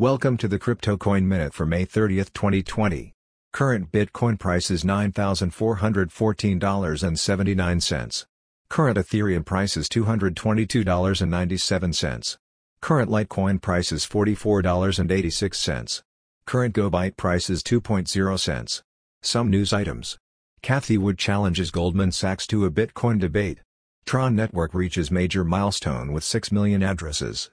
Welcome to the Crypto Coin Minute for May 30, 2020. Current Bitcoin price is $9,414.79. Current Ethereum price is $222.97. Current Litecoin price is $44.86. Current GoByte price is 2.0 cents. Some news items. Cathie Wood challenges Goldman Sachs to a Bitcoin debate. Tron Network reaches major milestone with 6 million addresses.